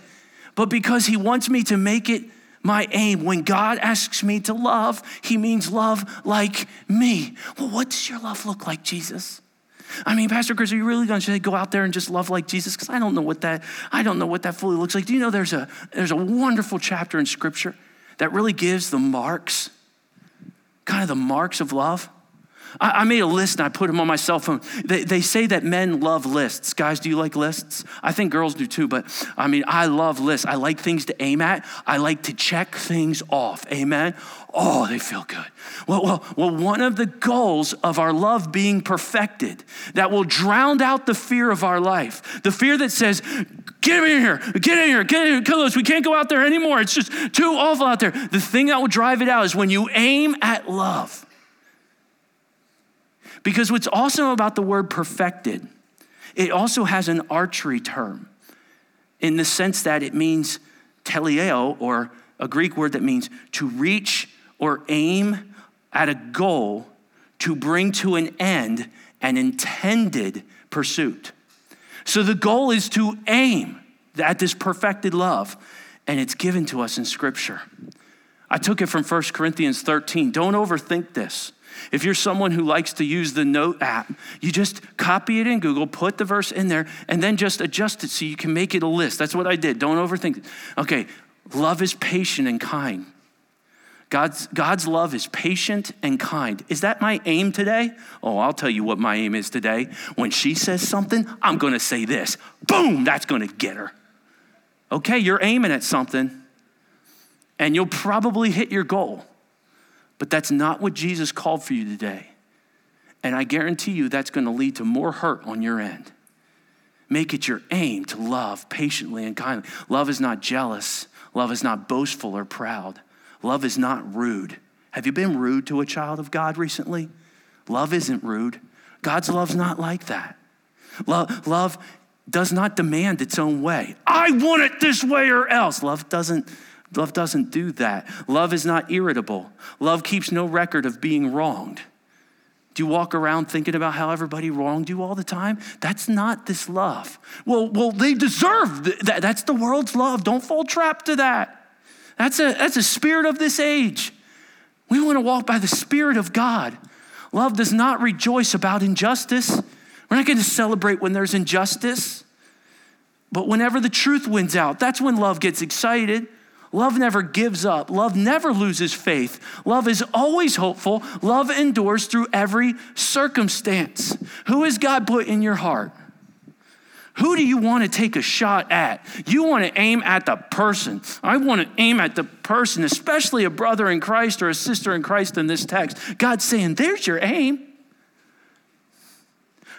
but because He wants me to make it my aim. When God asks me to love, He means love like me. Well, what does your love look like, Jesus? I mean, Pastor Chris, are you really going to go out there and just love like Jesus? Because I don't know what that I don't know what that fully looks like. Do you know there's a there's a wonderful chapter in Scripture that really gives the marks, kind of the marks of love. I, I made a list and I put them on my cell phone. They, they say that men love lists. Guys, do you like lists? I think girls do too, but I mean, I love lists. I like things to aim at, I like to check things off. Amen? Oh, they feel good. Well, well, well, one of the goals of our love being perfected that will drown out the fear of our life, the fear that says, get in here, get in here, get in here, kill us. We can't go out there anymore. It's just too awful out there. The thing that will drive it out is when you aim at love. Because what's awesome about the word perfected it also has an archery term in the sense that it means teleo, or a Greek word that means to reach or aim at a goal to bring to an end an intended pursuit. So the goal is to aim at this perfected love, and it's given to us in Scripture. I took it from 1 Corinthians 13. Don't overthink this. If you're someone who likes to use the note app, you just copy it in Google, put the verse in there, and then just adjust it so you can make it a list. That's what I did. Don't overthink it. Okay, love is patient and kind. God's, God's love is patient and kind. Is that my aim today? Oh, I'll tell you what my aim is today. When she says something, I'm going to say this. Boom, that's going to get her. Okay, you're aiming at something, and you'll probably hit your goal. But that's not what Jesus called for you today. And I guarantee you that's going to lead to more hurt on your end. Make it your aim to love patiently and kindly. Love is not jealous, love is not boastful or proud. Love is not rude. Have you been rude to a child of God recently? Love isn't rude. God's love's not like that. Love, love does not demand its own way. I want it this way or else. Love doesn't Love doesn't do that. Love is not irritable. Love keeps no record of being wronged. Do you walk around thinking about how everybody wronged you all the time? That's not this love. Well, well, they deserve that. That's the world's love. Don't fall trap to that. That's a that's a spirit of this age. We want to walk by the spirit of God. Love does not rejoice about injustice. We're not going to celebrate when there's injustice. But whenever the truth wins out, that's when love gets excited. Love never gives up. Love never loses faith. Love is always hopeful. Love endures through every circumstance. Who has God put in your heart? Who do you want to take a shot at? You want to aim at the person. I want to aim at the person, especially a brother in Christ or a sister in Christ in this text. God's saying, There's your aim.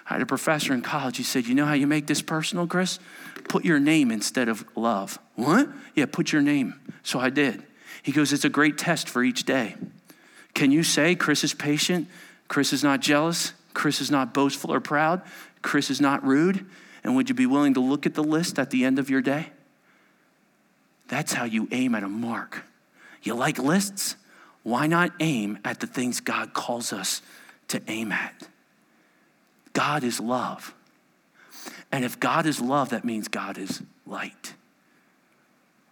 I had a professor in college. He said, You know how you make this personal, Chris? Put your name instead of love. What? Yeah, put your name. So I did. He goes, It's a great test for each day. Can you say Chris is patient? Chris is not jealous? Chris is not boastful or proud? Chris is not rude? And would you be willing to look at the list at the end of your day? That's how you aim at a mark. You like lists? Why not aim at the things God calls us to aim at? God is love. And if God is love, that means God is light.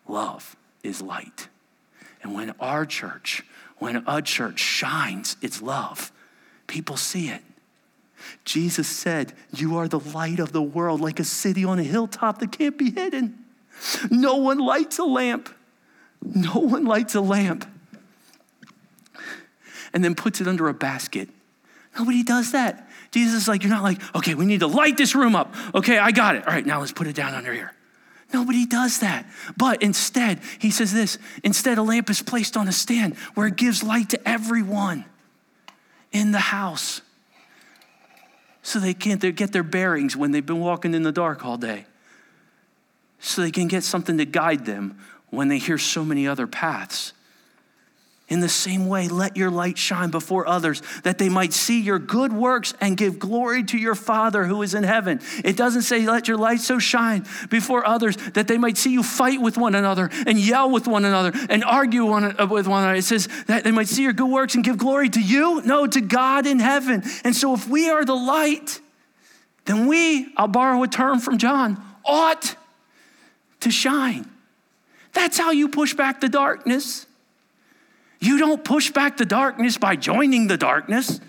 Love is light. And when our church, when a church shines its love, people see it. Jesus said, You are the light of the world, like a city on a hilltop that can't be hidden. No one lights a lamp. No one lights a lamp and then puts it under a basket. Nobody does that. Jesus is like, You're not like, okay, we need to light this room up. Okay, I got it. All right, now let's put it down under here. Nobody does that. But instead, he says this instead, a lamp is placed on a stand where it gives light to everyone in the house so they can't get their bearings when they've been walking in the dark all day. So they can get something to guide them when they hear so many other paths. In the same way, let your light shine before others that they might see your good works and give glory to your Father who is in heaven. It doesn't say, let your light so shine before others that they might see you fight with one another and yell with one another and argue one, uh, with one another. It says that they might see your good works and give glory to you? No, to God in heaven. And so if we are the light, then we, I'll borrow a term from John, ought to shine. That's how you push back the darkness. You don't push back the darkness by joining the darkness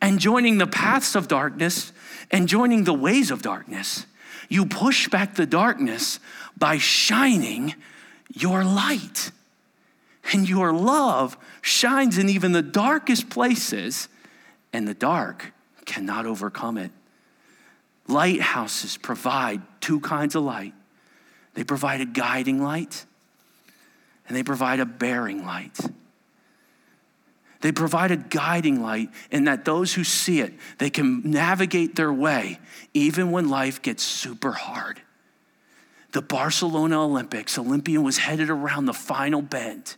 and joining the paths of darkness and joining the ways of darkness. You push back the darkness by shining your light. And your love shines in even the darkest places, and the dark cannot overcome it. Lighthouses provide two kinds of light they provide a guiding light, and they provide a bearing light. They provide a guiding light in that those who see it, they can navigate their way even when life gets super hard. The Barcelona Olympics, Olympian was headed around the final bend.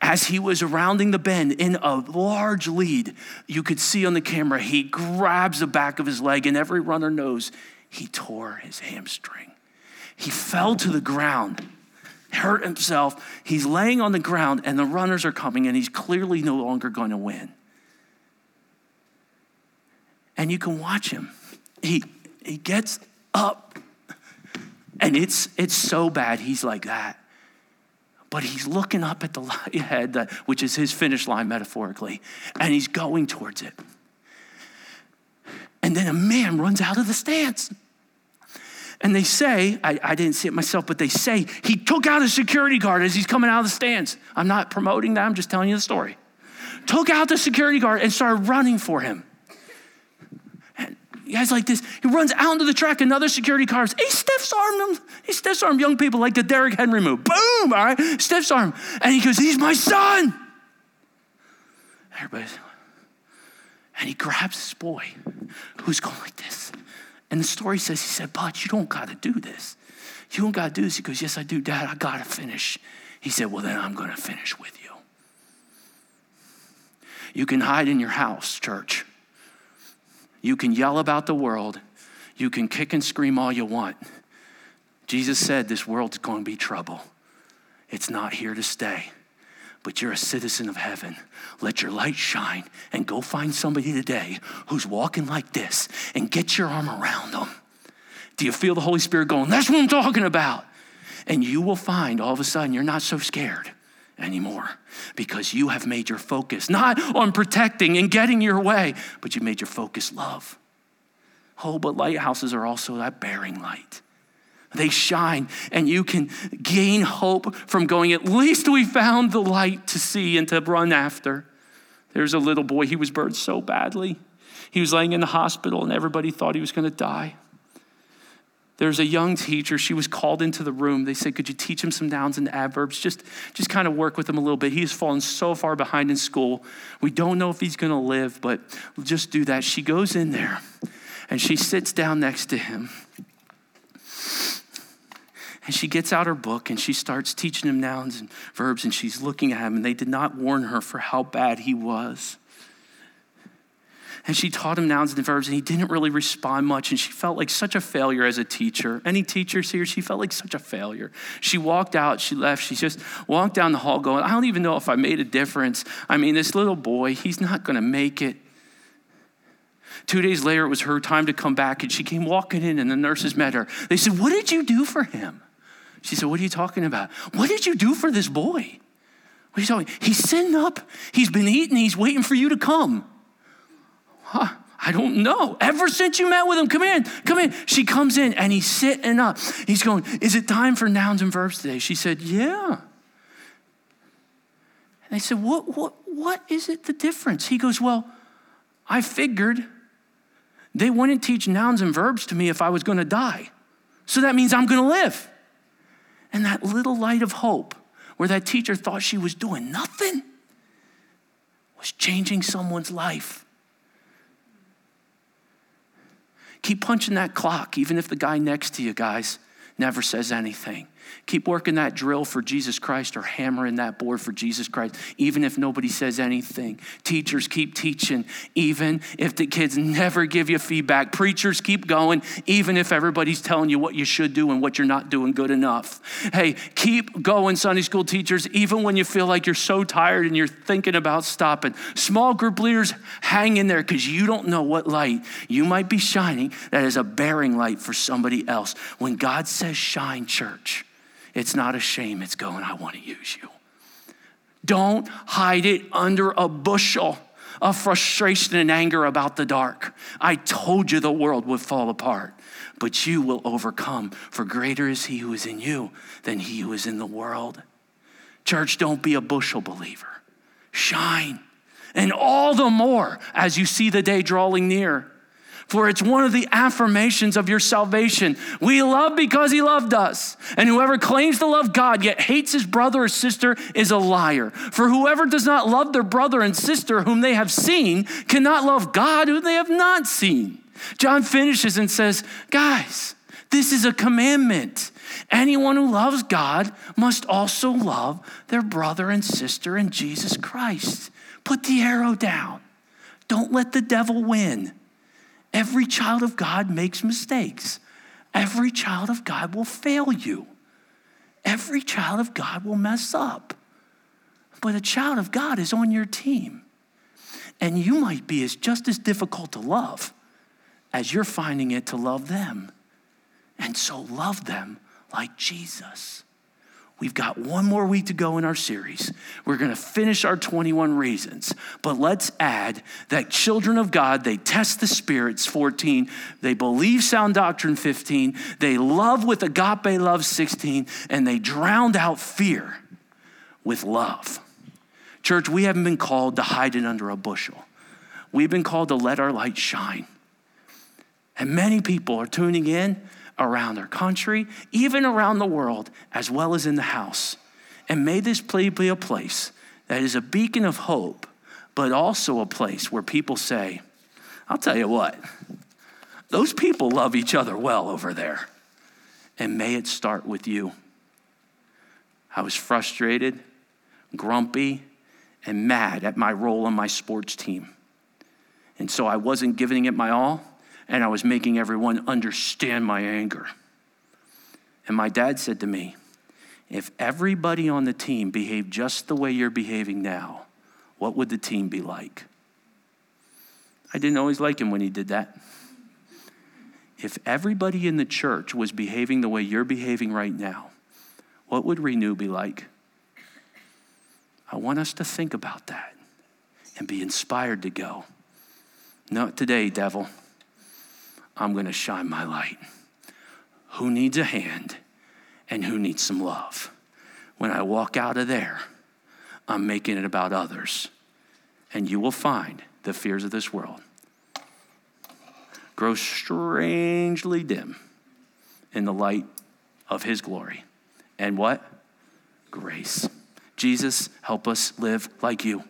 as he was rounding the bend in a large lead, you could see on the camera, he grabs the back of his leg, and every runner knows he tore his hamstring. He fell to the ground, hurt himself. He's laying on the ground, and the runners are coming, and he's clearly no longer going to win. And you can watch him. He, he gets up, and it's, it's so bad, he's like that but he's looking up at the light ahead, which is his finish line metaphorically, and he's going towards it. And then a man runs out of the stands. And they say, I, I, didn't see it myself, but they say he took out a security guard as he's coming out of the stands. I'm not promoting that, I'm just telling you the story. Took out the security guard and started running for him. And guys like this, he runs out into the track, another security guard, he stiffs armed him. He stiffs armed young people like the Derrick Henry move. Boom, all right, stiffs arm. And he goes, He's my son. Everybody's, and he grabs this boy who's going like this. And the story says, he said, Bud, you don't got to do this. You don't got to do this. He goes, Yes, I do, Dad. I got to finish. He said, Well, then I'm going to finish with you. You can hide in your house, church. You can yell about the world. You can kick and scream all you want. Jesus said, This world's going to be trouble. It's not here to stay but you're a citizen of heaven. Let your light shine and go find somebody today who's walking like this and get your arm around them. Do you feel the Holy Spirit going, That's what I'm talking about? And you will find all of a sudden you're not so scared anymore because you have made your focus not on protecting and getting your way, but you made your focus love. Oh, but lighthouses are also that bearing light. They shine, and you can gain hope from going, at least we found the light to see and to run after. There's a little boy, he was burned so badly. He was laying in the hospital, and everybody thought he was going to die. There's a young teacher. She was called into the room. They said, Could you teach him some nouns and adverbs? Just, just kind of work with him a little bit. He has fallen so far behind in school. We don't know if he's going to live, but just do that. She goes in there and she sits down next to him. And she gets out her book and she starts teaching him nouns and verbs, and she's looking at him, and they did not warn her for how bad he was. And she taught him nouns and verbs, and he didn't really respond much. And she felt like such a failure as a teacher. Any teachers here? She felt like such a failure. She walked out, she left, she just walked down the hall going, I don't even know if I made a difference. I mean, this little boy, he's not going to make it. Two days later, it was her time to come back, and she came walking in, and the nurses met her. They said, What did you do for him? She said, What are you talking about? What did you do for this boy? What are you talking? He's sitting up, he's been eating, he's waiting for you to come. Huh? I don't know. Ever since you met with him, come in, come in. She comes in and he's sitting up. He's going, Is it time for nouns and verbs today? She said, Yeah. And they said, What, what, what is it the difference? He goes, Well, I figured they wouldn't teach nouns and verbs to me if I was going to die. So that means I'm going to live. And that little light of hope, where that teacher thought she was doing nothing, was changing someone's life. Keep punching that clock, even if the guy next to you, guys, never says anything. Keep working that drill for Jesus Christ or hammering that board for Jesus Christ, even if nobody says anything. Teachers keep teaching, even if the kids never give you feedback. Preachers keep going, even if everybody's telling you what you should do and what you're not doing good enough. Hey, keep going, Sunday school teachers, even when you feel like you're so tired and you're thinking about stopping. Small group leaders, hang in there because you don't know what light you might be shining that is a bearing light for somebody else. When God says shine, church, it's not a shame, it's going, I want to use you. Don't hide it under a bushel of frustration and anger about the dark. I told you the world would fall apart, but you will overcome, for greater is he who is in you than he who is in the world. Church, don't be a bushel believer. Shine. And all the more as you see the day drawing near for it's one of the affirmations of your salvation. We love because he loved us. And whoever claims to love God yet hates his brother or sister is a liar. For whoever does not love their brother and sister whom they have seen cannot love God whom they have not seen. John finishes and says, Guys, this is a commandment Anyone who loves God must also love their brother and sister in Jesus Christ. Put the arrow down. Don't let the devil win. Every child of God makes mistakes. Every child of God will fail you. Every child of God will mess up. But a child of God is on your team. And you might be as just as difficult to love as you're finding it to love them. And so love them like Jesus. We've got one more week to go in our series. We're going to finish our 21 reasons. But let's add that children of God, they test the spirits 14, they believe sound doctrine 15, they love with agape love 16, and they drowned out fear with love. Church, we haven't been called to hide it under a bushel. We've been called to let our light shine. And many people are tuning in around our country, even around the world, as well as in the house. And may this play be a place that is a beacon of hope, but also a place where people say, I'll tell you what, those people love each other well over there. And may it start with you. I was frustrated, grumpy, and mad at my role on my sports team. And so I wasn't giving it my all and I was making everyone understand my anger. And my dad said to me, If everybody on the team behaved just the way you're behaving now, what would the team be like? I didn't always like him when he did that. If everybody in the church was behaving the way you're behaving right now, what would Renew be like? I want us to think about that and be inspired to go. Not today, devil. I'm going to shine my light. Who needs a hand and who needs some love? When I walk out of there, I'm making it about others. And you will find the fears of this world grow strangely dim in the light of his glory. And what? Grace. Jesus, help us live like you.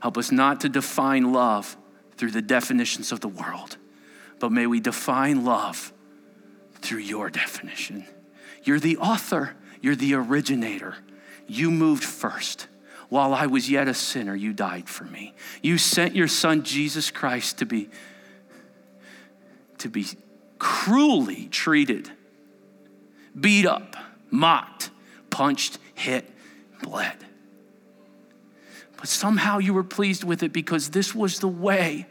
Help us not to define love through the definitions of the world, but may we define love through your definition. You're the author, you're the originator. You moved first. While I was yet a sinner, you died for me. You sent your son Jesus Christ to be to be cruelly treated, beat up, mocked, punched, hit, bled. But somehow you were pleased with it because this was the way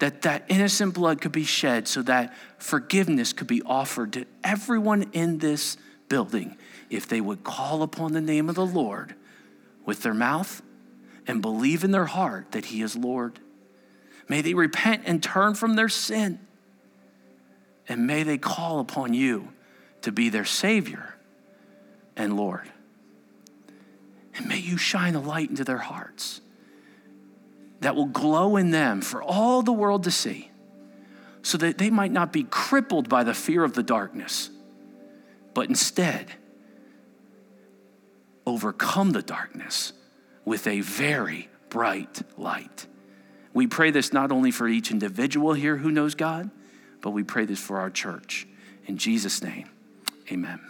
that that innocent blood could be shed so that forgiveness could be offered to everyone in this building if they would call upon the name of the Lord with their mouth and believe in their heart that he is Lord. May they repent and turn from their sin. And may they call upon you to be their Savior and Lord. And may you shine a light into their hearts that will glow in them for all the world to see, so that they might not be crippled by the fear of the darkness, but instead overcome the darkness with a very bright light. We pray this not only for each individual here who knows God, but we pray this for our church. In Jesus' name, amen.